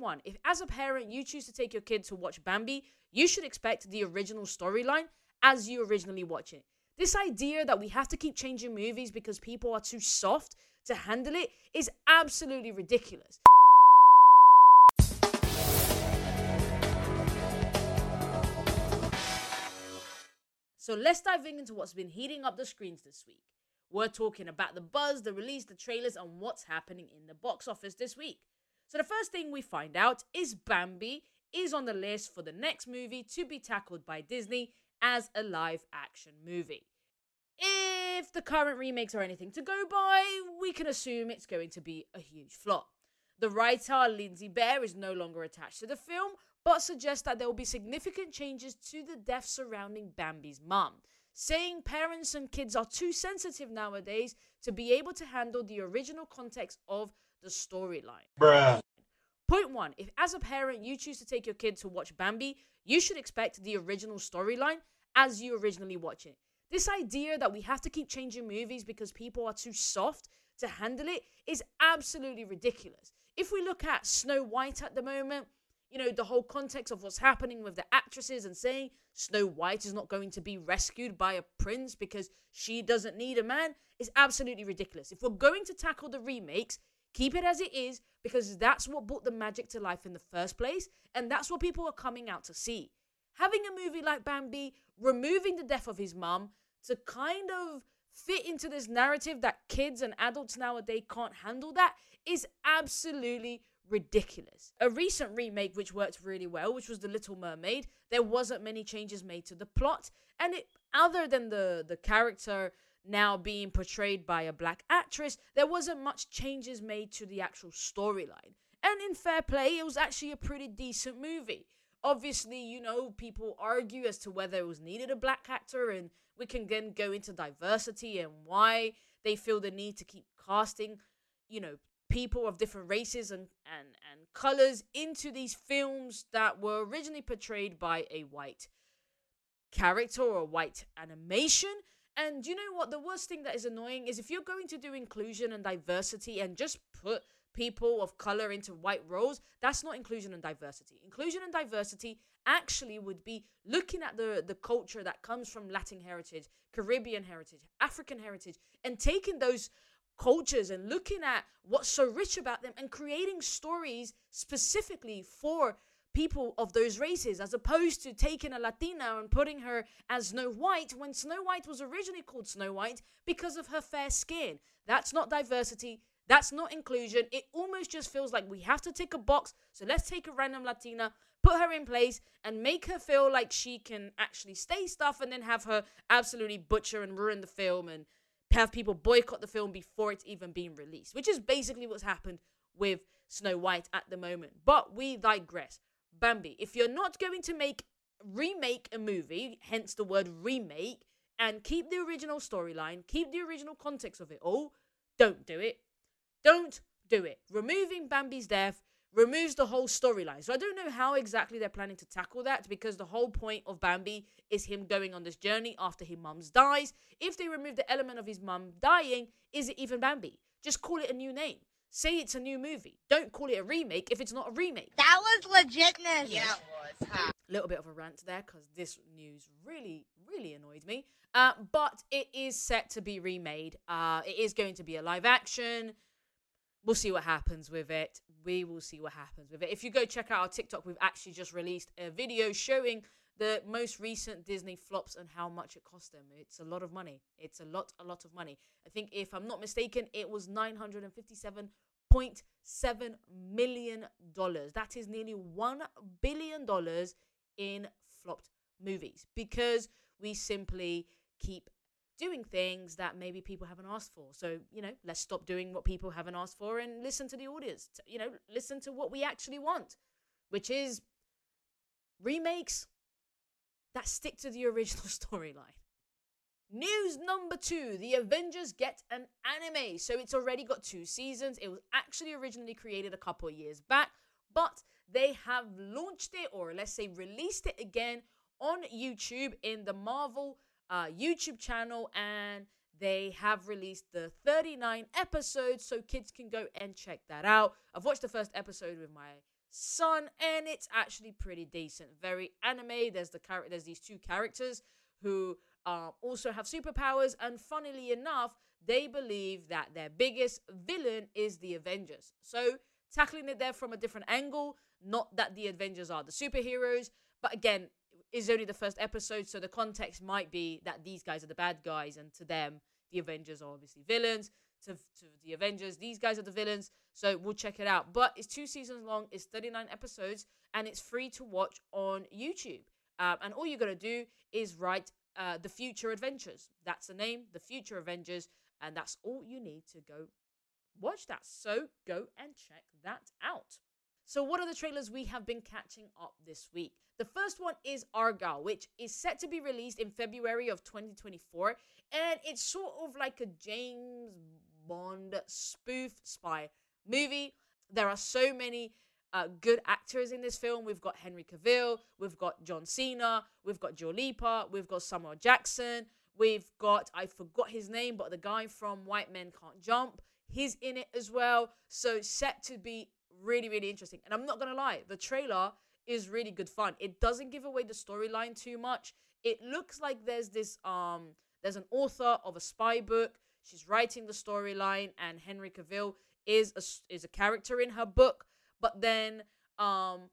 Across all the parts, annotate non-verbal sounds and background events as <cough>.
one, if as a parent you choose to take your kid to watch Bambi, you should expect the original storyline as you originally watch it. This idea that we have to keep changing movies because people are too soft to handle it is absolutely ridiculous. So let's dive into what's been heating up the screens this week. We're talking about the buzz, the release, the trailers, and what's happening in the box office this week. So the first thing we find out is Bambi is on the list for the next movie to be tackled by Disney as a live action movie. If the current remakes are anything to go by, we can assume it's going to be a huge flop. The writer, Lindsay Bear, is no longer attached to the film, but suggests that there will be significant changes to the death surrounding Bambi's mum, saying parents and kids are too sensitive nowadays to be able to handle the original context of the storyline. Bruh. Point one if as a parent you choose to take your kid to watch Bambi, you should expect the original storyline as you originally watch it. This idea that we have to keep changing movies because people are too soft to handle it is absolutely ridiculous. If we look at Snow White at the moment, you know, the whole context of what's happening with the actresses and saying Snow White is not going to be rescued by a prince because she doesn't need a man is absolutely ridiculous. If we're going to tackle the remakes, keep it as it is because that's what brought the magic to life in the first place and that's what people are coming out to see. Having a movie like Bambi, removing the death of his mum to kind of fit into this narrative that kids and adults nowadays can't handle that is absolutely ridiculous. A recent remake which worked really well, which was The Little Mermaid, there wasn't many changes made to the plot, and it other than the the character now being portrayed by a black actress, there wasn't much changes made to the actual storyline. And in fair play, it was actually a pretty decent movie. Obviously, you know, people argue as to whether it was needed a black actor, and we can then go into diversity and why they feel the need to keep casting, you know, people of different races and, and, and colors into these films that were originally portrayed by a white character or a white animation. And you know what? The worst thing that is annoying is if you're going to do inclusion and diversity and just put people of color into white roles, that's not inclusion and diversity. Inclusion and diversity actually would be looking at the, the culture that comes from Latin heritage, Caribbean heritage, African heritage, and taking those cultures and looking at what's so rich about them and creating stories specifically for people of those races as opposed to taking a Latina and putting her as Snow White when Snow White was originally called Snow White because of her fair skin. That's not diversity. That's not inclusion. It almost just feels like we have to tick a box. So let's take a random Latina, put her in place, and make her feel like she can actually stay stuff and then have her absolutely butcher and ruin the film and have people boycott the film before it's even being released, which is basically what's happened with Snow White at the moment. But we digress. Bambi, if you're not going to make remake a movie, hence the word remake, and keep the original storyline, keep the original context of it all, don't do it. Don't do it. Removing Bambi's death removes the whole storyline. So I don't know how exactly they're planning to tackle that because the whole point of Bambi is him going on this journey after his mum's dies. If they remove the element of his mum dying, is it even Bambi? Just call it a new name. Say it's a new movie. Don't call it a remake if it's not a remake. That was legitness. Yeah, it was. Huh? A little bit of a rant there because this news really, really annoyed me. Uh, but it is set to be remade. Uh, it is going to be a live action. We'll see what happens with it. We will see what happens with it. If you go check out our TikTok, we've actually just released a video showing the most recent Disney flops and how much it cost them. It's a lot of money. It's a lot, a lot of money. I think, if I'm not mistaken, it was nine hundred and fifty-seven point seven million dollars. That is nearly one billion dollars in flopped movies because we simply keep doing things that maybe people haven't asked for. So, you know, let's stop doing what people haven't asked for and listen to the audience. You know, listen to what we actually want, which is remakes that stick to the <laughs> original storyline. News number two The Avengers get an anime. So it's already got two seasons. It was actually originally created a couple of years back, but they have launched it, or let's say released it again on YouTube in the Marvel uh, YouTube channel, and they have released the 39 episodes, so kids can go and check that out. I've watched the first episode with my Son, and it's actually pretty decent. Very anime. There's the char- there's these two characters who uh, also have superpowers, and funnily enough, they believe that their biggest villain is the Avengers. So tackling it there from a different angle, not that the Avengers are the superheroes, but again, is only the first episode, so the context might be that these guys are the bad guys, and to them, the Avengers are obviously villains. To, to the Avengers, these guys are the villains. So we'll check it out. But it's two seasons long, it's 39 episodes, and it's free to watch on YouTube. Um, and all you got to do is write uh, The Future Adventures. That's the name, The Future Avengers. And that's all you need to go watch that. So go and check that out. So, what are the trailers we have been catching up this week? The first one is Argylle, which is set to be released in February of 2024. And it's sort of like a James Bond spoof spy movie. There are so many uh, good actors in this film. We've got Henry Cavill, we've got John Cena, we've got Dua Lipa, we've got Samuel Jackson, we've got, I forgot his name, but the guy from White Men Can't Jump, he's in it as well. So, set to be really, really interesting. And I'm not gonna lie, the trailer is really good fun. It doesn't give away the storyline too much. It looks like there's this um there's an author of a spy book. She's writing the storyline, and Henry Cavill is a, is a character in her book. But then um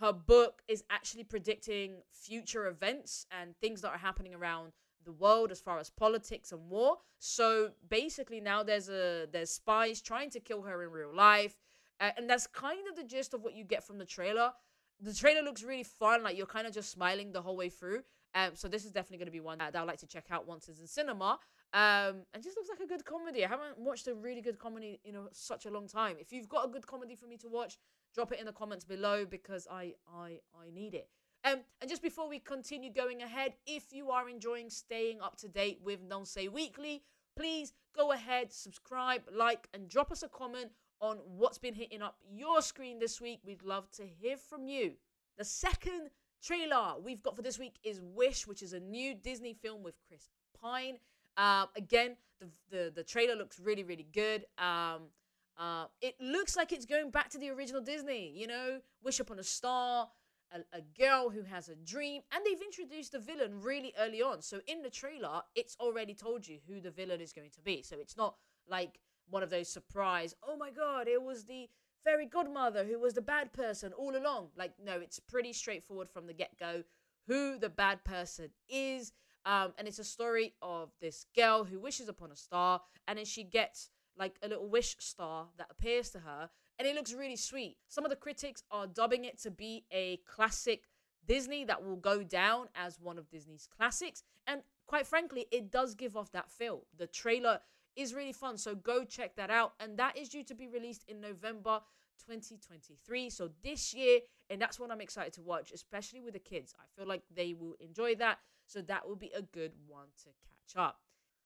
her book is actually predicting future events and things that are happening around the world as far as politics and war. So basically now there's a there's spies trying to kill her in real life. Uh, and that's kind of the gist of what you get from the trailer. The trailer looks really fun, like you're kind of just smiling the whole way through. Um, so this is definitely going to be one that, that I'd like to check out once it's in cinema. Um, and just looks like a good comedy. I haven't watched a really good comedy in a, such a long time. If you've got a good comedy for me to watch, drop it in the comments below because I I I need it. Um, and just before we continue going ahead, if you are enjoying staying up to date with Nonce Weekly, please go ahead, subscribe, like, and drop us a comment on what's been hitting up your screen this week. We'd love to hear from you. The second trailer we've got for this week is Wish, which is a new Disney film with Chris Pine. Uh, again, the, the the trailer looks really really good. Um, uh, it looks like it's going back to the original Disney. You know, Wish Upon a Star, a, a girl who has a dream, and they've introduced the villain really early on. So in the trailer, it's already told you who the villain is going to be. So it's not like one of those surprise, oh my god, it was the fairy godmother who was the bad person all along. Like, no, it's pretty straightforward from the get go who the bad person is. Um, and it's a story of this girl who wishes upon a star, and then she gets like a little wish star that appears to her, and it looks really sweet. Some of the critics are dubbing it to be a classic Disney that will go down as one of Disney's classics, and quite frankly, it does give off that feel. The trailer is really fun. So go check that out. And that is due to be released in November 2023. So this year, and that's what I'm excited to watch, especially with the kids. I feel like they will enjoy that. So that will be a good one to catch up.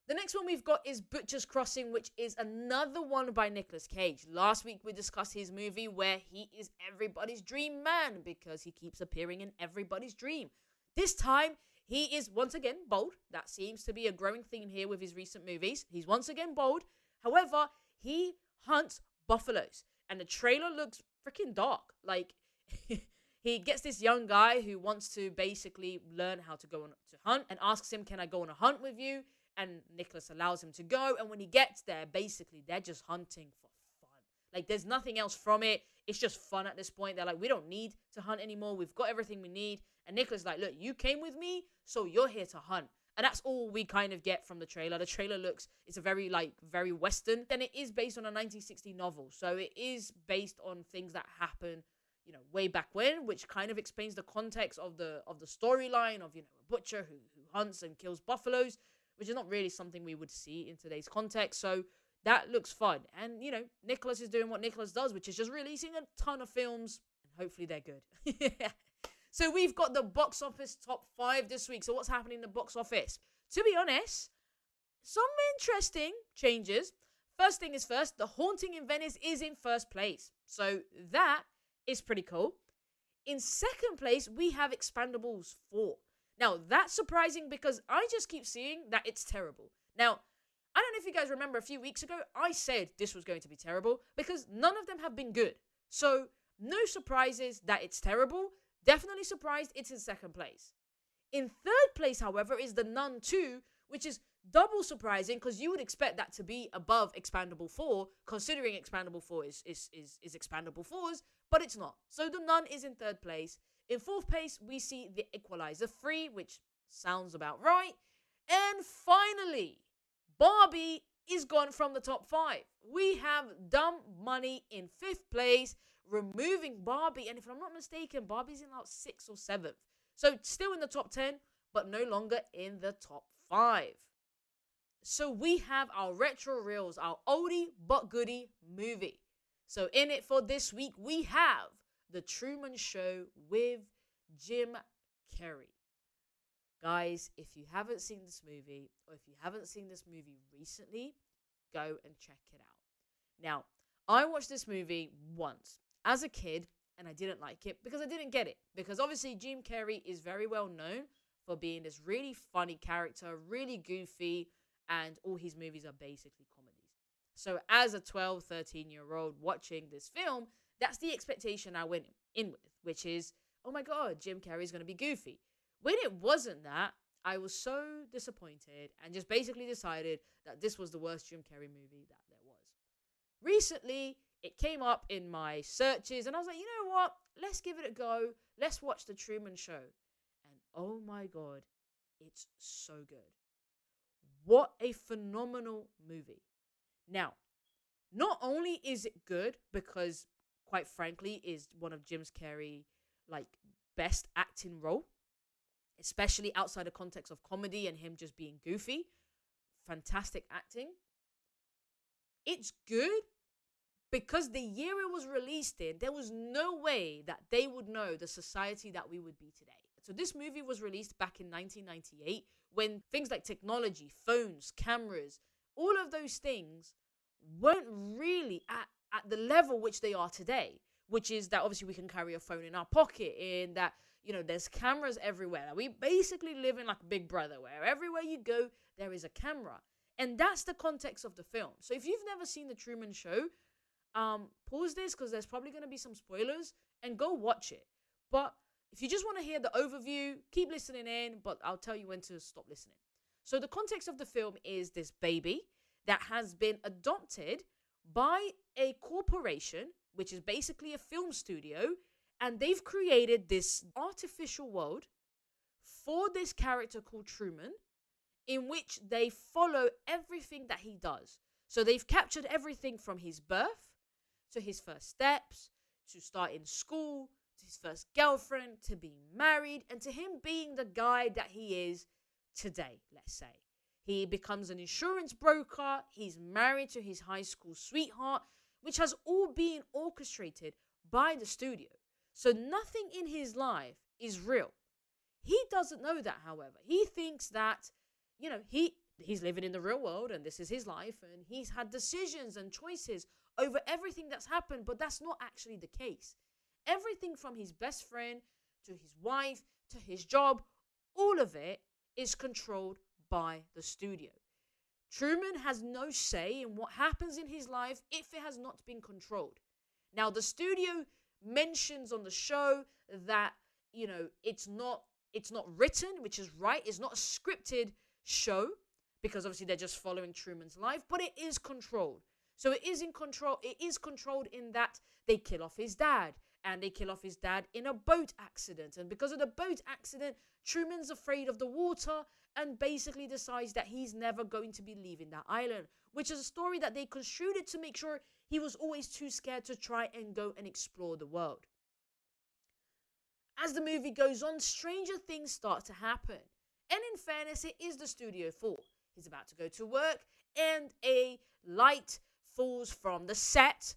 The next one we've got is Butcher's Crossing, which is another one by Nicolas Cage. Last week we discussed his movie where he is everybody's dream man because he keeps appearing in everybody's dream. This time he is once again bold. That seems to be a growing theme here with his recent movies. He's once again bold. However, he hunts buffaloes. And the trailer looks freaking dark. Like, <laughs> he gets this young guy who wants to basically learn how to go on to hunt and asks him, Can I go on a hunt with you? And Nicholas allows him to go. And when he gets there, basically, they're just hunting for fun. Like, there's nothing else from it. It's just fun at this point. They're like, We don't need to hunt anymore. We've got everything we need. And Nicholas like, look, you came with me, so you're here to hunt. And that's all we kind of get from the trailer. The trailer looks, it's a very, like, very Western. Then it is based on a 1960 novel. So it is based on things that happen, you know, way back when, which kind of explains the context of the of the storyline of, you know, a butcher who, who hunts and kills buffaloes, which is not really something we would see in today's context. So that looks fun. And, you know, Nicholas is doing what Nicholas does, which is just releasing a ton of films. And hopefully they're good. <laughs> yeah. So we've got the box office top five this week. So what's happening in the box office? To be honest, some interesting changes. First thing is first, The Haunting in Venice is in first place. So that is pretty cool. In second place, we have Expendables 4. Now, that's surprising because I just keep seeing that it's terrible. Now, I don't know if you guys remember a few weeks ago, I said this was going to be terrible because none of them have been good. So No surprises that it's terrible. Definitely surprised it's in second place. In third place, however, is The Nun 2, which is double surprising because you would expect that to be above Expendable 4, considering Expendable 4 is, is, is, is Expendable 4's, but it's not. So The Nun is in third place. In fourth place, we see The Equalizer 3, which sounds about right. And finally, Barbie is gone from the top five. We have Dumb Money in fifth place, removing Barbie. And if I'm not mistaken, Barbie's in like sixth or seventh. So still in the top 10, but no longer in the top five. So we have our retro reels, our oldie but goodie movie. So in it for this week, we have The Truman Show with Jim Carrey. Guys, if you haven't seen this movie, or if you haven't seen this movie recently, go and check it out. Now, I watched this movie once as a kid and I didn't like it because I didn't get it. Because obviously, Jim Carrey is very well known for being this really funny character, really goofy, and all his movies are basically. So, as a 12, 13 year old watching this film, that's the expectation I went in with, which is, oh my God, Jim Carrey is going to be goofy. When it wasn't that, I was so disappointed and just basically decided that this was the worst Jim Carrey movie that there was. Recently, it came up in my searches, and I was like, you know what? Let's give it a go. Let's watch The Truman Show. And oh my God, it's so good. What a phenomenal movie. Now, not only is it good because, quite frankly, is one of Jim's Carrey like best acting role especially outside the context of comedy and him just being goofy. Fantastic acting. It's good because the year it was released in, there was no way that they would know the society that we would be today. So this movie was released back in 1998 when things like technology, phones, cameras, all of those things weren't really at, at the level which they are today, which is that obviously we can carry a phone in our pocket, in that you know, there's cameras everywhere. We basically live in like Big Brother, where everywhere you go, there is a camera. And that's the context of the film. So if you've never seen The Truman Show, um, pause this because there's probably going to be some spoilers and go watch it. But if you just want to hear the overview, keep listening in, but I'll tell you when to stop listening. So the context of the film is this baby that has been adopted by a corporation, which is basically a film studio and they've created this artificial world for this character called Truman, in which they follow everything that he does. So they've captured everything from his birth to his first steps, to starting school, to his first girlfriend, to being married, and to him being the guy that he is today, let's say. He becomes an insurance broker, he's married to his high school sweetheart, which has all been orchestrated by the studio. So nothing in his life is real. He doesn't know that, however. He thinks that, you know, he he's living in the real world and this is his life and he's had decisions and choices over everything that's happened, but that's not actually the case. Everything from his best friend to his wife to his job, all of it is controlled by the studio. Truman has no say in what happens in his life if it has not been controlled. Now, the studio mentions on the show that you know it's not it's not written, which is right. It's not a scripted show because obviously they're just following Truman's life, but it is controlled. So it is in control. It is controlled in that they kill off his dad and they kill off his dad in a boat accident. And because of the boat accident, Truman's afraid of the water and basically decides that he's never going to be leaving that island, which is a story that they construed to make sure he was always too scared to try and go and explore the world. As the movie goes on, stranger things start to happen. And in fairness, it is the Studio fault. He's about to go to work, and a light falls from the set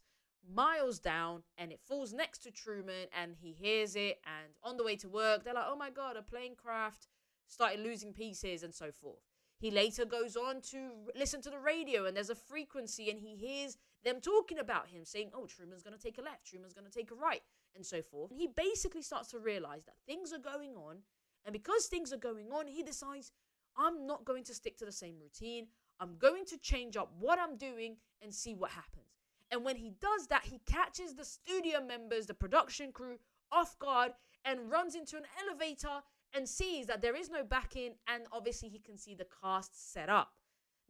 miles down and it falls next to Truman and he hears it and on the way to work they're like oh my god a plane craft started losing pieces and so forth he later goes on to listen to the radio and there's a frequency and he hears them talking about him, saying, oh, Truman's going to take a left, Truman's going to take a right, and so forth. And he basically starts to realize that things are going on. And because things are going on, he decides, I'm not going to stick to the same routine. I'm going to change up what I'm doing and see what happens. And when he does that, he catches the studio members, the production crew off guard and runs into an elevator and sees that there is no backing. And obviously, he can see the cast set up.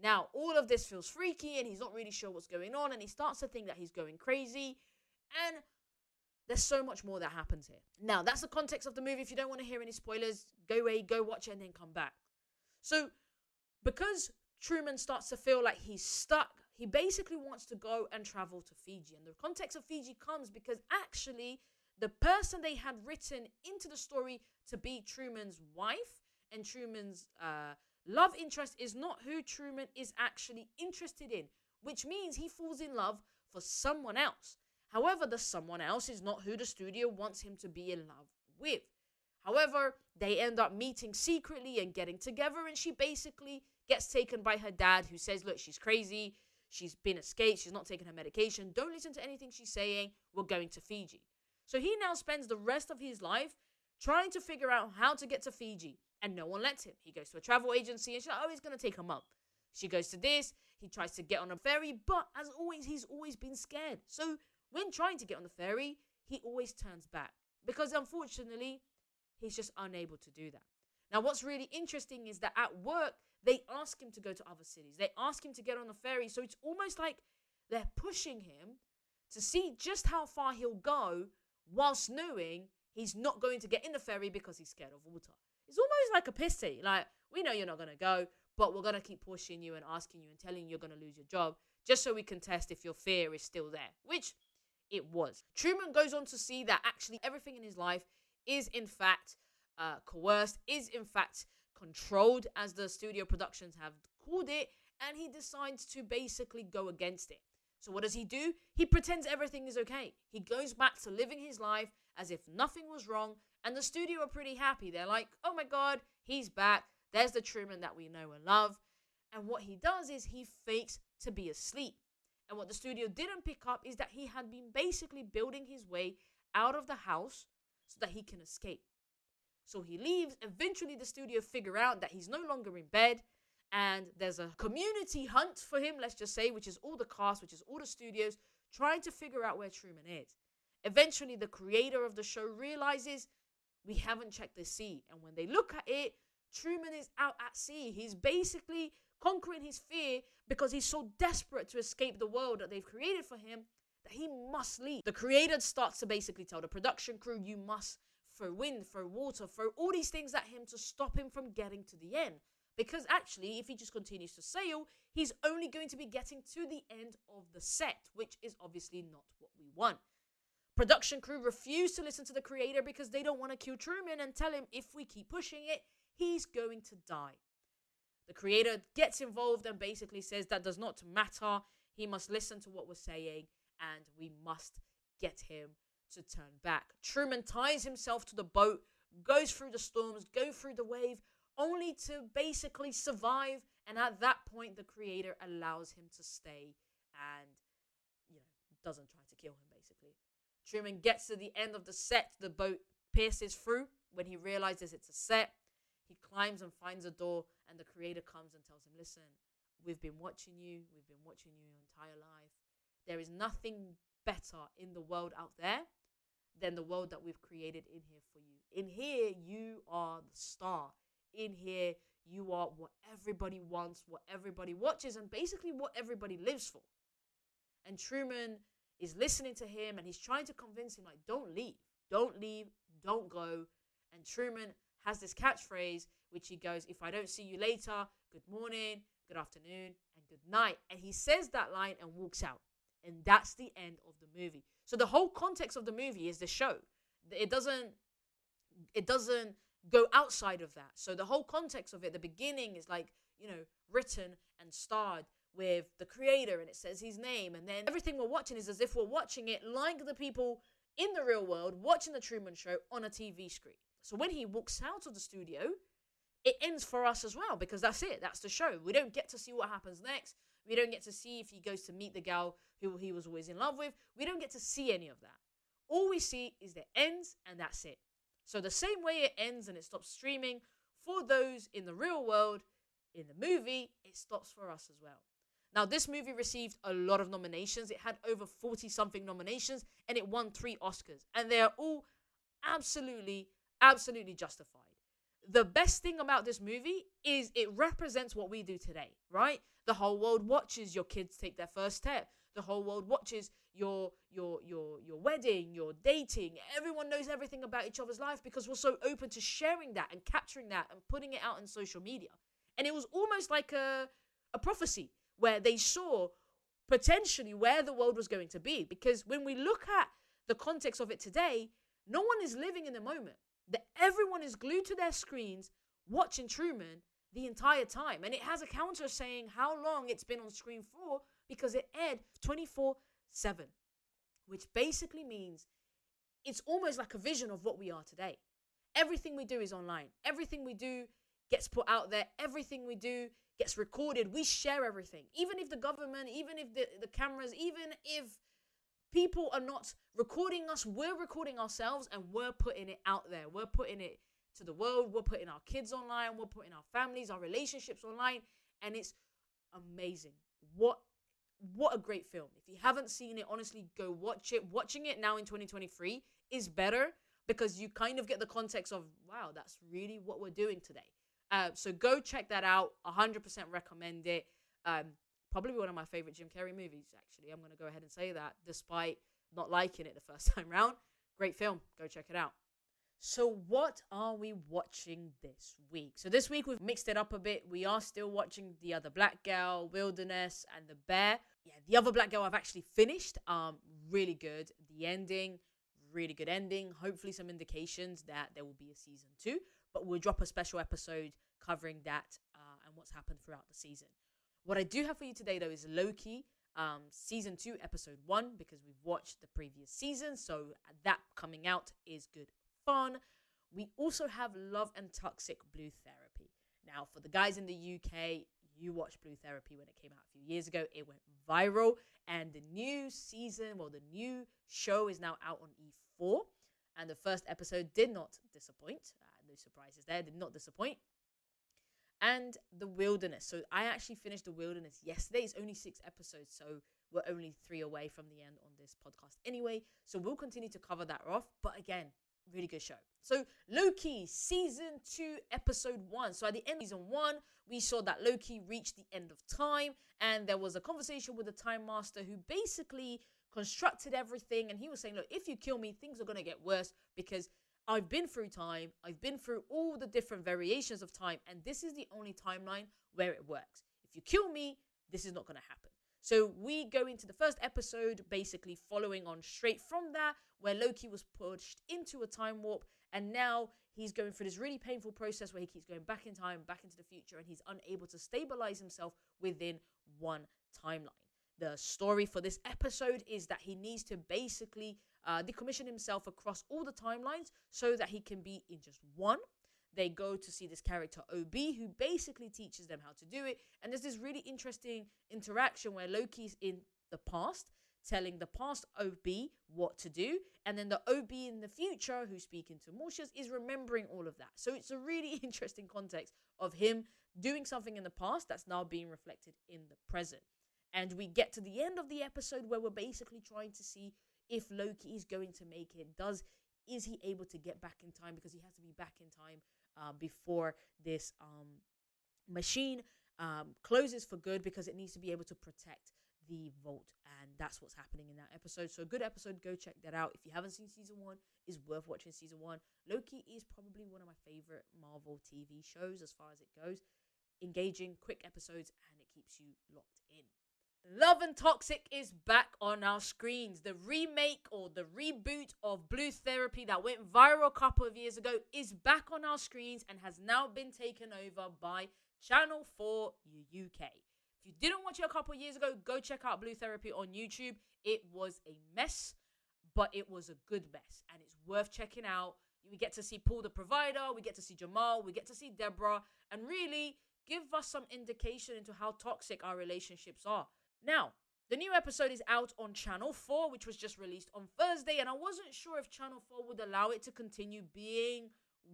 Now, all of this feels freaky and he's not really sure what's going on. And he starts to think that he's going crazy. And there's so much more that happens here. Now, that's the context of the movie. If you don't want to hear any spoilers, go away, go watch it, and then come back. So, because Truman starts to feel like he's stuck, he basically wants to go and travel to Fiji. And the context of Fiji comes because actually, the person they had written into the story to be Truman's wife and Truman's uh, love interest is not who Truman is actually interested in, which means he falls in love for someone else. However, the someone else is not who the studio wants him to be in love with. However, they end up meeting secretly and getting together, and she basically gets taken by her dad, who says, Look, she's crazy. She's been escaped. She's not taking her medication. Don't listen to anything she's saying. We're going to Fiji. So he now spends the rest of his life trying to figure out how to get to Fiji, and no one lets him. He goes to a travel agency, and she's like, Oh, it's to take a month. She goes to this. He tries to get on a ferry, but as always, he's always been scared. So when trying to get on the ferry, he always turns back because unfortunately, he's just unable to do that. Now, what's really interesting is that at work, they ask him to go to other cities. They ask him to get on the ferry. So it's almost like they're pushing him to see just how far he'll go whilst knowing he's not going to get in the ferry because he's scared of water. It's almost like a pity. Like, we know you're not going to go, but we're going to keep pushing you and asking you and telling you you're going to lose your job just so we can test if your fear is still there, which it was. Truman goes on to see that actually everything in his life is in fact uh, coerced, is in fact controlled, as the studio productions have called it, and he decides to basically go against it. So, what does he do? He pretends everything is okay. He goes back to living his life as if nothing was wrong, and the studio are pretty happy. They're like, oh my god, he's back. There's the Truman that we know and love. And what he does is he fakes to be asleep. And what the studio didn't pick up is that he had been basically building his way out of the house so that he can escape. So he leaves. Eventually, the studio figure out that he's no longer in bed, and there's a community hunt for him, let's just say, which is all the cast, which is all the studios, trying to figure out where Truman is. Eventually, the creator of the show realizes we haven't checked the sea. And when they look at it, Truman is out at sea. He's basically conquering his fear because he's so desperate to escape the world that they've created for him that he must leave. The creator starts to basically tell the production crew, you must throw wind, throw water, throw all these things at him to stop him from getting to the end. Because actually, if he just continues to sail, he's only going to be getting to the end of the set, which is obviously not what we want. Production crew refuse to listen to the creator because they don't want to kill Truman and tell him if we keep pushing it, he's going to die. The creator gets involved and basically says that does not matter. He must listen to what we're saying and we must get him to turn back. Truman ties himself to the boat, goes through the storms, go through the wave, only to basically survive. And at that point, the creator allows him to stay and, you know, doesn't try to kill him, basically. Truman gets to the end of the set, the boat pierces through when he realizes it's a set. He climbs and finds a door, and the creator comes and tells him, Listen, we've been watching you, we've been watching you your entire life. There is nothing better in the world out there than the world that we've created in here for you. In here, you are the star. In here, you are what everybody wants, what everybody watches, and basically what everybody lives for. And Truman is listening to him and he's trying to convince him, like, don't leave, don't leave, don't go. And Truman has this catchphrase which he goes, If I don't see you later, good morning, good afternoon, and good night. And he says that line and walks out. And that's the end of the movie. So the whole context of the movie is the show. It doesn't it doesn't go outside of that. So the whole context of it, the beginning is like, you know, written and starred with the creator and it says his name and then everything we're watching is as if we're watching it like the people in the real world watching the Truman show on a TV screen. So when he walks out of the studio, it ends for us as well because that's it. That's the show. We don't get to see what happens next. We don't get to see if he goes to meet the gal who he was always in love with. We don't get to see any of that. All we see is the ends and that's it. So the same way it ends and it stops streaming for those in the real world, in the movie, it stops for us as well. Now, this movie received a lot of nominations. It had over 40 something nominations and it won three Oscars. And they are all absolutely, absolutely justified. The best thing about this movie is it represents what we do today, right? The whole world watches your kids take their first step. The whole world watches your your your your wedding, your dating. Everyone knows everything about each other's life because we're so open to sharing that and capturing that and putting it out on social media. And it was almost like a a prophecy where they saw potentially where the world was going to be because when we look at the context of it today, no one is living in the moment. That everyone is glued to their screens watching Truman the entire time. And it has a counter saying how long it's been on screen for because it aired 24 7, which basically means it's almost like a vision of what we are today. Everything we do is online, everything we do gets put out there, everything we do gets recorded. We share everything. Even if the government, even if the, the cameras, even if people are not recording us, we're recording ourselves and we're putting it out there. We're putting it to the world. We're putting our kids online. We're putting our families, our relationships online. And it's amazing. What what a great film. If you haven't seen it, honestly, go watch it. Watching it now in 2023 is better because you kind of get the context of, wow, that's really what we're doing today. Uh, so go check that out. 100% recommend it. Um, probably one of my favorite Jim Carrey movies, actually. I'm going to go ahead and say that, despite not liking it the first <laughs> time round. Great film. Go check it out. So, what are we watching this week? So, this week we've mixed it up a bit. We are still watching The Other Black Girl, Wilderness, and The Bear. Yeah, The Other Black Girl I've actually finished. Um, really good. The ending, really good ending. Hopefully, some indications that there will be a season two. But we'll drop a special episode covering that uh, and what's happened throughout the season. What I do have for you today, though, is Loki, um, season two, episode one, because we've watched the previous season. So that coming out is good fun. We also have Love and Toxic Blue Therapy. Now, for the guys in the UK, you watched Blue Therapy when it came out a few years ago. It went viral, and the new season, well, the new show is now out on E4. And the first episode did not disappoint. Uh, no surprises there, did not disappoint and The Wilderness. So I actually finished The Wilderness yesterday. It's only six episodes, so we're only three away from the end on this podcast anyway. So we'll continue to cover that off. But again, really good show. So Loki season two, episode one. So at the end of season one, we saw that Loki reached the end of time, and there was a conversation with the Time Master who basically constructed everything. And he was saying, Look, if you kill me, things are gonna get worse because I've been through time, I've been through all the different variations of time, and this is the only timeline where it works. If you kill me, this is not going to happen. So we go into the first episode, basically following on straight from that, where Loki was pushed into a time warp, and now he's going through this really painful process where he keeps going back in time, back into the future, and he's unable to stabilize himself within one timeline. The story for this episode is that he needs to basically uh, decommission himself across all the timelines so that he can be in just one. They go to see this character OB who basically teaches them how to do it. And there's this really interesting interaction where Loki's in the past telling the past OB what to do. And then the OB in the future, who's speaking to Mobius, is remembering all of that. So it's a really <laughs> interesting context of him doing something in the past that's now being reflected in the present. And we get to the end of the episode where we're basically trying to see if Loki is going to make it. Does is he able to get back in time? Because he has to be back in time uh, before this um, machine um, closes for good because it needs to be able to protect the vault. And that's what's happening in that episode. So a good episode. Go check that out. If you haven't seen season one is worth watching season one. Loki is probably one of my favorite marvel tv shows as far as it goes. Engaging quick episodes and it keeps you locked in Love and Toxic is back on our screens. The remake or the reboot of Blue Therapy that went viral a couple of years ago is back on our screens and has now been taken over by Channel 4 UK. If you didn't watch it a couple of years ago, go check out Blue Therapy on YouTube. It was a mess, but it was a good mess and it's worth checking out. We get to see Paul the provider, we get to see Jamal, we get to see Deborah, and really give us some indication into how toxic our relationships are. Now, the new episode is out on Channel 4, which was just released on Thursday, and I wasn't sure if Channel 4 would allow it to continue being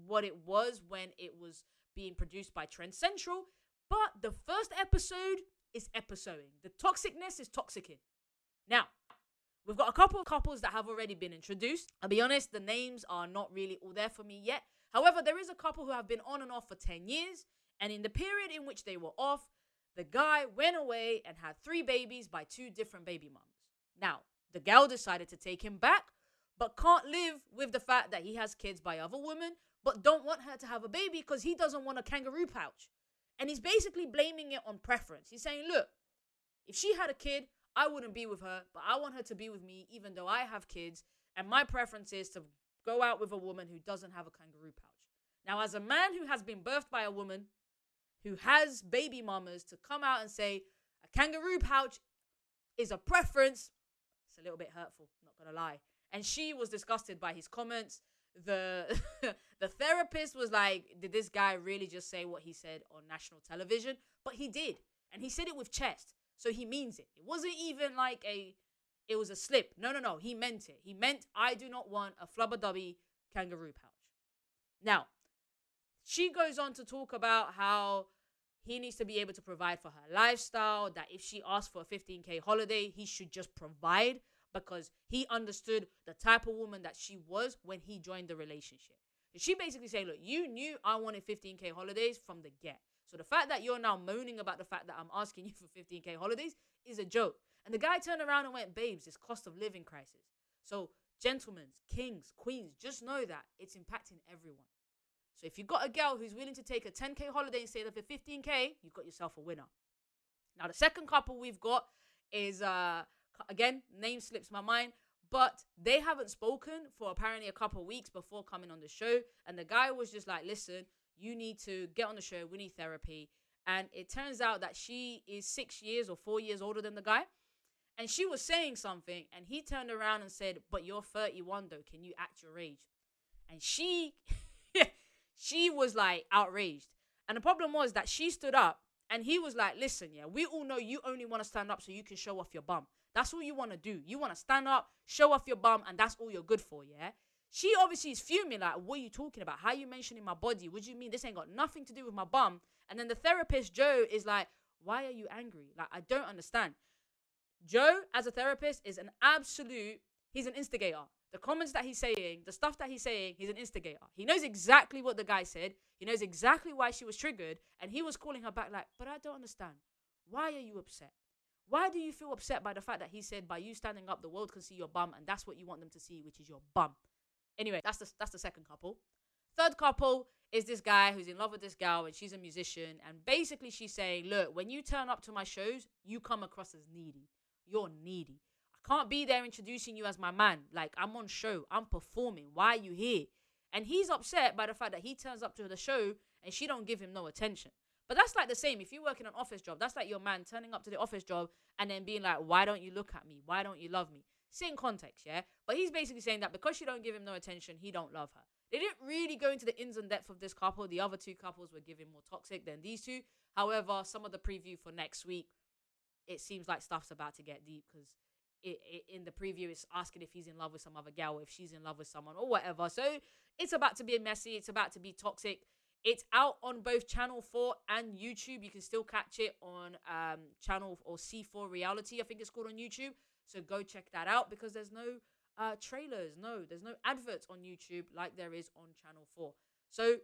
what it was when it was being produced by Trend Central. But the first episode is episoding. The toxicness is toxicing. Now, we've got a couple of couples that have already been introduced. I'll be honest, the names are not really all there for me yet. However, there is a couple who have been on and off for 10 years, and in the period in which they were off, the guy went away and had three babies by two different baby mums. Now, the gal decided to take him back, but can't live with the fact that he has kids by other women, but don't want her to have a baby because he doesn't want a kangaroo pouch. And he's basically blaming it on preference. He's saying, look, if she had a kid, I wouldn't be with her, but I want her to be with me, even though I have kids. And my preference is to go out with a woman who doesn't have a kangaroo pouch. Now, as a man who has been birthed by a woman who has baby mamas to come out and say a kangaroo pouch is a preference, it's a little bit hurtful, not gonna lie. And she was disgusted by his comments. The <laughs> the therapist was like, Did this guy really just say what he said on national television? But he did. And he said it with chest. So he means it. It wasn't even like a it was a slip. No, no, no. He meant it. He meant I do not want a flubber dubby kangaroo pouch. Now, she goes on to talk about how he needs to be able to provide for her lifestyle, that if she asks for a 15K holiday, he should just provide because he understood the type of woman that she was when he joined the relationship. She basically saying, Look, you knew I wanted 15K holidays from the get. So the fact that you're now moaning about the fact that I'm asking you for 15K holidays is a joke. And the guy turned around and went, Babes, it's cost of living crisis. So, gentlemen, kings, queens, just know that it's impacting everyone. So if you've got a girl who's willing to take a 10K holiday instead of a 15K, you've got yourself a winner. Now, the second couple we've got is, uh, again, name slips my mind, but they haven't spoken for apparently a couple weeks before coming on the show. And the guy was just like, listen, you need to get on the show. We need therapy. And it turns out that she is six years or four years older than the guy. And she was saying something, and he turned around and said, But you're 31 though. Can you act your age? And she <laughs> she was like outraged. And the problem was that she stood up and he was like, Listen, yeah, we all know you only want to stand up so you can show off your bum. That's all you want to do. You want to stand up, show off your bum, and that's all you're good for, yeah? She obviously is fuming, like, what are you talking about? How are you mentioning my body? What do you mean? This ain't got nothing to do with my bum. And then the therapist, Joe, is like, why are you angry? Like, I don't understand. Joe, as a therapist, is an absolute, he's an instigator. The comments that he's saying, the stuff that he's saying, he's an instigator. He knows exactly what the guy said. He knows exactly why she was triggered. And he was calling her back, like, but I don't understand. Why are you upset? Why do you feel upset by the fact that he said, by you standing up, the world can see your bum, and that's what you want them to see, which is your bum? Anyway, that's the that's the second couple. Third couple is this guy who's in love with this girl and she's a musician and basically she's saying, "Look, when you turn up to my shows, you come across as needy. You're needy. I can't be there introducing you as my man. Like I'm on show, I'm performing. Why are you here?" And he's upset by the fact that he turns up to the show and she don't give him no attention. But that's like the same. If you work in an office job, that's like your man turning up to the office job and then being like, "Why don't you look at me? Why don't you love me?" Same context, yeah? But he's basically saying that because she don't give him no attention, he don't love her. They didn't really go into the ins and depth of this couple. The other two couples were giving more toxic than these two. However, some of the preview for next week, it seems like stuff's about to get deep because in the preview is asking if he's in love with some other girl, if she's in love with someone or whatever. So it's about to be messy. It's about to be toxic. It's out on both Channel 4 and YouTube. You can still catch it on um, Channel or C4 Reality, I think it's called on YouTube. So go check that out because there's no uh, trailers, no, there's no adverts on YouTube like there is on Channel 4. So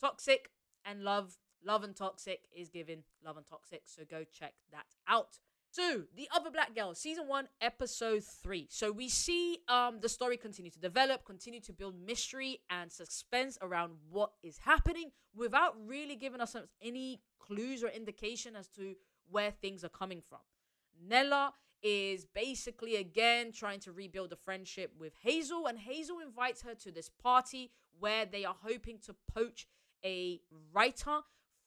Toxic and Love, Love and Toxic is given Love and Toxic. So go check that out. So, The Other Black Girl, season one, episode three. So we see um the story continue to develop, continue to build mystery and suspense around what is happening without really giving us any clues or indication as to where things are coming from. Nella is basically again trying to rebuild a friendship with Hazel, and Hazel invites her to this party where they are hoping to poach a writer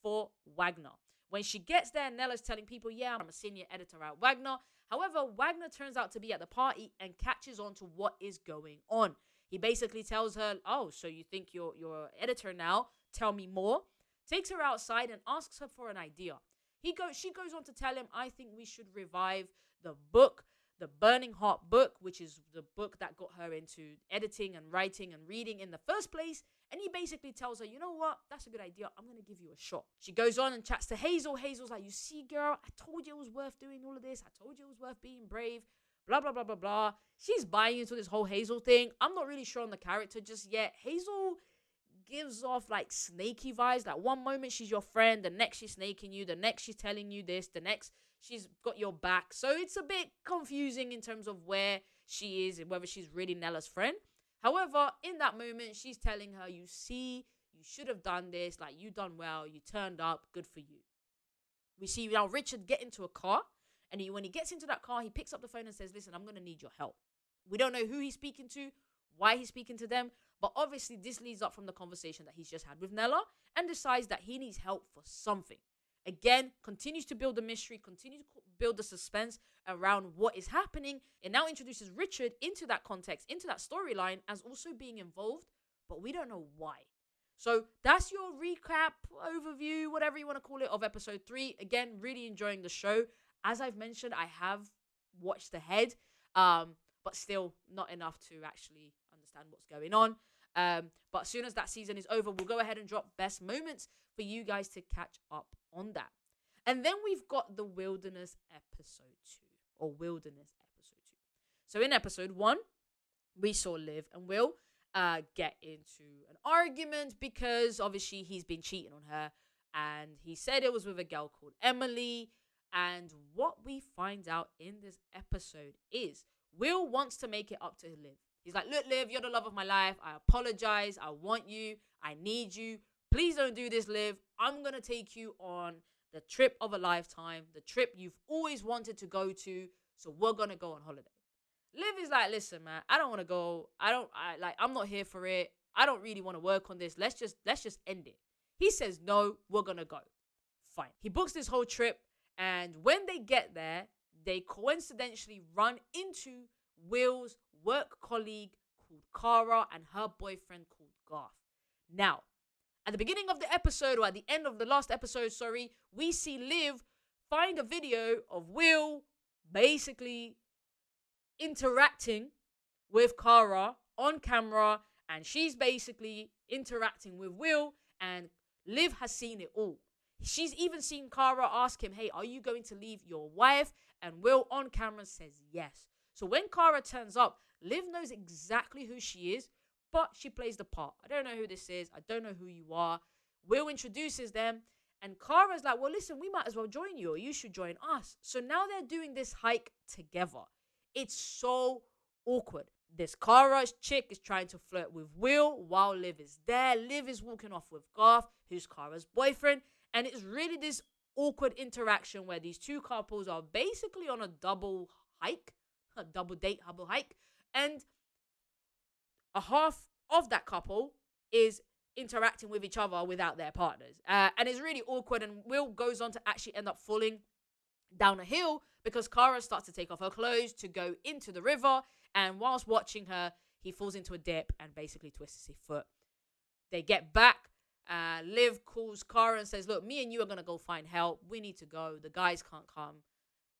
for Wagner. When she gets there, Nella's telling people, Yeah, I'm a senior editor at Wagner. However, Wagner turns out to be at the party and catches on to what is going on. He basically tells her, Oh, so you think you're, you're an editor now? Tell me more. Takes her outside and asks her for an idea. He goes, she goes on to tell him, I think we should revive the book the Burning Heart book, which is the book that got her into editing and writing and reading in the first place. And he basically tells her, you know what? That's a good idea. I'm going to give you a shot. She goes on and chats to Hazel. Hazel's like, you see, girl, I told you it was worth doing all of this. I told you it was worth being brave. Blah, blah, blah, blah, blah. She's buying into this whole Hazel thing. I'm not really sure on the character just yet. Hazel gives off like snaky vibes. Like one moment she's your friend, the next she's snaking you, the next she's telling you this, the next she's got your back. So it's a bit confusing in terms of where she is and whether she's really Nella's friend. However, in that moment, she's telling her, You see, you should have done this. Like, you done well. You turned up. Good for you. We see now Richard get into a car. And he, when he gets into that car, he picks up the phone and says, Listen, I'm going to need your help. We don't know who he's speaking to, why he's speaking to them. But obviously, this leads up from the conversation that he's just had with Nella and decides that he needs help for something. Again, continues to build the mystery, continues to build the suspense around what is happening. It now introduces Richard into that context, into that storyline, as also being involved, but we don't know why. So that's your recap, overview, whatever you want to call it, of episode three. Again, really enjoying the show. As I've mentioned, I have watched ahead, um, but still not enough to actually understand what's going on. Um, but as soon as that season is over, we'll go ahead and drop best moments for you guys to catch up on that. And then we've got the wilderness episode two, or wilderness episode two. So in episode one, we saw Liv and Will uh, get into an argument because obviously he's been cheating on her, and he said it was with a girl called Emily. And what we find out in this episode is Will wants to make it up to Liv. He's like, Look, Liv, you're the love of my life. I apologize. I want you. I need you. Please don't do this, Liv. I'm going to take you on the trip of a lifetime, the trip you've always wanted to go to. So we're going to go on holiday. Liv is like, listen, man, I don't want to go. I don't, I like, I'm not here for it. I don't really want to work on this. Let's just, let's just end it. He says, no, we're going to go. Fine. He books this whole trip. And when they get there, they coincidentally run into Will's work colleague called Kara and her boyfriend called Garth. Now, at the beginning of the episode, or at the end of the last episode, sorry, we see Liv find a video of Will basically interacting with Kara on camera, and she's basically interacting with Will, and Liv has seen it all. She's even seen Kara ask him, Hey, are you going to leave your wife? And Will on camera says yes. So when Kara turns up, Liv knows exactly who she is, but she plays the part. I don't know who this is. I don't know who you are. Will introduces them, and Kara's like, Well, listen, we might as well join you, or you should join us. So now they're doing this hike together. It's so awkward. This Kara's chick is trying to flirt with Will while Liv is there. Liv is walking off with Garth, who's Kara's boyfriend. And it's really this awkward interaction where these two couples are basically on a double hike, a double date, double hike. And a half of that couple is interacting with each other without their partners. Uh, and it's really awkward. And Will goes on to actually end up falling down a hill because Kara starts to take off her clothes to go into the river. And whilst watching her, he falls into a dip and basically twists his foot. They get back. Uh, Liv calls Kara and says, Look, me and you are going to go find help. We need to go. The guys can't come.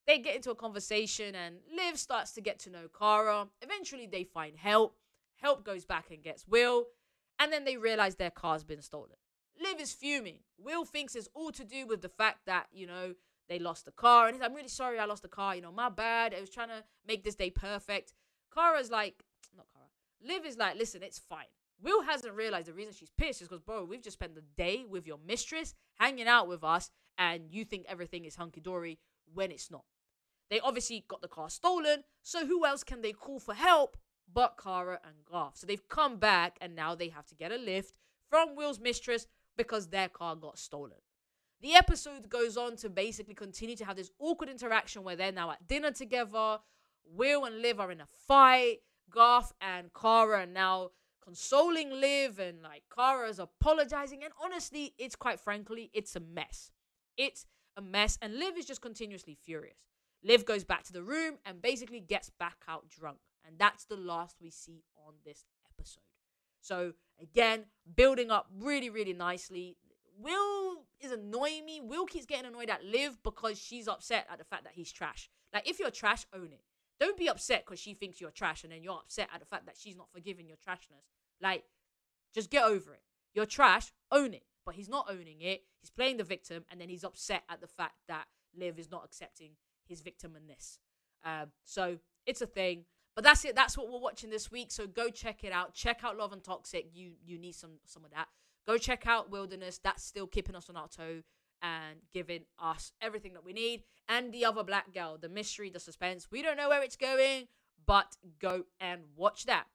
They get into a conversation and Liv starts to get to know Kara. Eventually, they find help. Help goes back and gets Will. And then they realize their car's been stolen. Liv is fuming. Will thinks it's all to do with the fact that, you know, they lost the car. And he's like, I'm really sorry I lost the car. You know, my bad. I was trying to make this day perfect. Kara's like, <tsk> not Kara. Liv is like, listen, it's fine. Will hasn't realized the reason she's pissed is because, bro, we've just spent the day with your mistress hanging out with us, and you think everything is hunky dory when it's not. They obviously got the car stolen, so who else can they call for help but Kara and Garth? So they've come back, and now they have to get a lift from Will's mistress because their car got stolen. The episode goes on to basically continue to have this awkward interaction where they're now at dinner together. Will and Liv are in a fight. Garth and Kara are now consoling Liv, and like Kara's apologizing. And honestly, it's quite frankly, it's a mess. It's a mess, and Liv is just continuously furious. Liv goes back to the room and basically gets back out drunk. And that's the last we see on this episode. So, again, building up really, really nicely. Will is annoying me. Will keeps getting annoyed at Liv because she's upset at the fact that he's trash. Like, if you're trash, own it. Don't be upset because she thinks you're trash and then you're upset at the fact that she's not forgiving your trashness. Like, just get over it. You're trash, own it. But he's not owning it. He's playing the victim and then he's upset at the fact that Liv is not accepting his victim in this. Um, so it's a thing. But that's it. That's what we're watching this week. So go check it out. Check out Love and Toxic. You you need some some of that. Go check out Wilderness. That's still keeping us on our toe and giving us everything that we need. And the other black girl, the mystery, the suspense. We don't know where it's going, but go and watch that.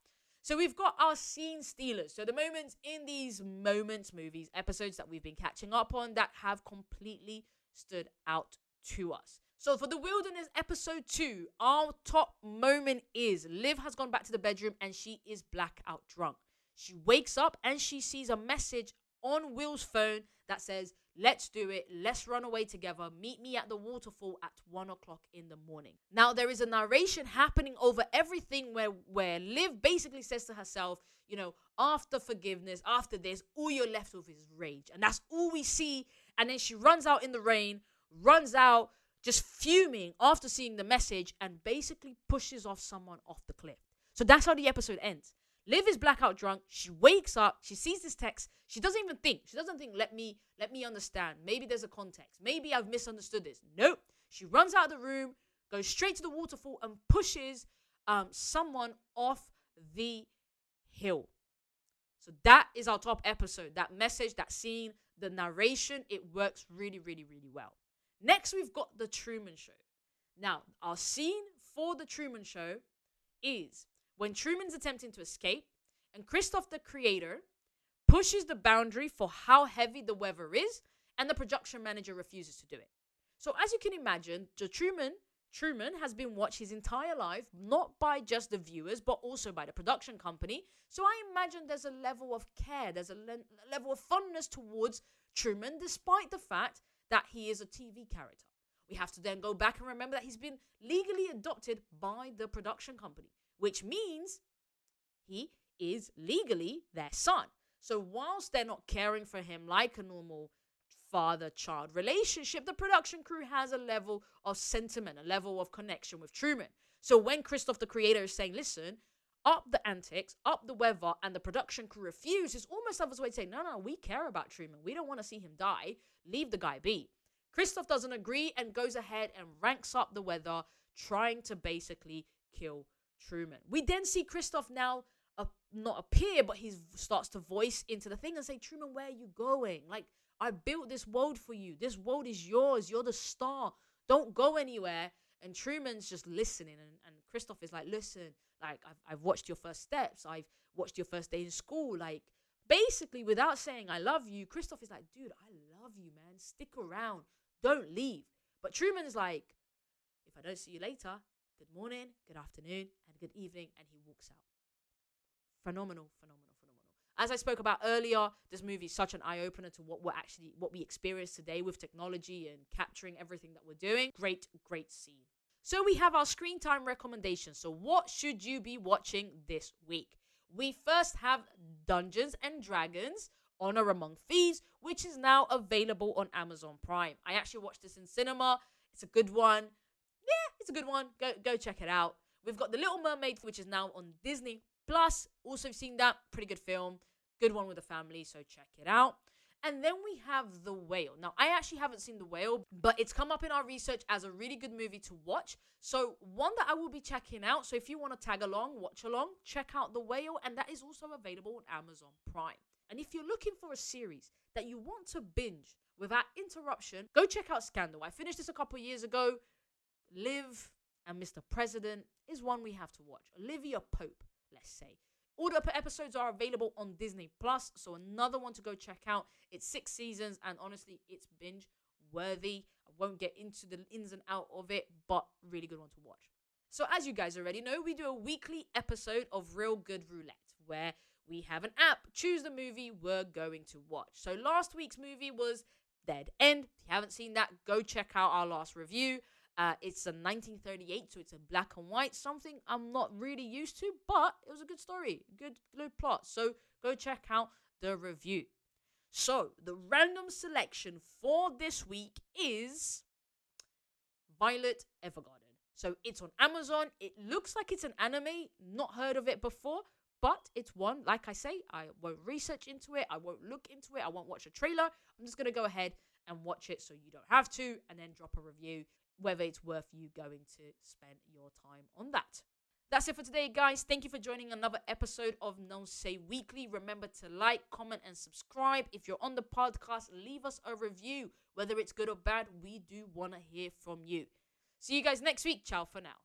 So we've got our scene stealers. So the moments in these moments, movies, episodes that we've been catching up on that have completely stood out to us. So for the wilderness episode two, our top moment is Liv has gone back to the bedroom and she is blackout drunk. She wakes up and she sees a message on Will's phone that says, Let's do it. Let's run away together. Meet me at the waterfall at one o'clock in the morning. Now, there is a narration happening over everything where, where Liv basically says to herself, you know, after forgiveness, after this, all you're left with is rage. And that's all we see. And then she runs out in the rain, runs out, just fuming after seeing the message, and basically pushes off someone off the cliff. So that's how the episode ends. Liv is blackout drunk. She wakes up. She sees this text. She doesn't even think. She doesn't think. Let me let me understand. Maybe there's a context. Maybe I've misunderstood this. Nope. She runs out of the room, goes straight to the waterfall, and pushes um, someone off the hill. So that is our top episode. That message, that scene, the narration, it works really, really, really well. Next, we've got the Truman Show. Now, our scene for the Truman Show is when Truman's attempting to escape, and Christof the creator, pushes the boundary for how heavy the weather is, and the production manager refuses to do it. So, as you can imagine, the Truman Truman has been watched his entire life, not by just the viewers, but also by the production company. So I imagine there's a level of care, there's a le- level of fondness towards Truman, despite the fact that he is a TV character. We have to then go back and remember that he's been legally adopted by the production company which means he is legally their son. So, whilst they're not caring for him like a normal father child relationship, the production crew has a level of sentiment, a level of connection with Truman. So, when Christof the creator, is saying, listen, up the antics, up the weather, and the production crew refuse, it's almost like a way to say, no, no, we care about Truman. We don't want to see him die. Leave the guy be. Christof doesn't agree and goes ahead and ranks up the weather, trying to basically kill Truman. We then see Christof now uh, not appear, but he starts to voice into the thing and say, Truman, where are you going? Like, I built this world for you. This world is yours. You're the star. Don't go anywhere. And Truman's just listening. And, and Christof is like, listen, like, I've, I've watched your first steps. I've watched your first day in school. Like, basically, without saying, I love you, Christof is like, dude, I love you, man. Stick around. Don't leave. But Truman's like, if I don't see you later, good morning, good afternoon, and good evening, and he walks out. Phenomenal, phenomenal, phenomenal. As I spoke about earlier, this movie is such an eye opener to what we're actually what we experience today with technology and capturing everything that we're doing. Great, great scene. So we have our screen time recommendations. So what should you be watching this week? We first have Dungeons and Dragons Honor Among Thieves, which is now available on Amazon Prime. I actually watched this in cinema. It's a good one yeah, it's a good one. Go go check it out. We've got The Little Mermaid, which is now on Disney Plus. Also seen that. Pretty good film. Good one with the family, so check it out. And then we have The Whale. Now, I actually haven't seen The Whale, but it's come up in our research as a really good movie to watch. So, one that I will be checking out. So, if you want to tag along, watch along, check out The Whale, and that is also available on Amazon Prime. And if you're looking for a series that you want to binge without interruption, go check out Scandal. I finished this a couple years ago. Liv and Mr. President is one we have to watch. Olivia Pope, let's say. All the episodes are available on Disney Plus, so another one to go check out. It's six seasons, and honestly, it's binge worthy. I won't get into the ins and out of it, but really good one to watch. So, as you guys already know, we do a weekly episode of ReelGood Roulette where we have an app. Choose the movie we're going to watch. So, last week's movie was Dead End. If you haven't seen that, go check out our last review. Uh, it's a 1938, so it's a black and white, something I'm not really used to, but it was a good story, good, good plot. So go check out the review. So the random selection for this week is Violet Evergarden. So it's on Amazon. It looks like it's an anime, not heard of it before, but it's one, like I say, I won't research into it. I won't look into it. I won't watch a trailer. I'm just going to go ahead and watch it so you don't have to, and then drop a review whether it's worth you going to spend your time on that. That's it for today, guys. Thank you for joining another episode of No Say Weekly. Remember to like, comment, and subscribe. If you're on the podcast, leave us a review. Whether it's good or bad, we do want to hear from you. See you guys next week. Ciao for now.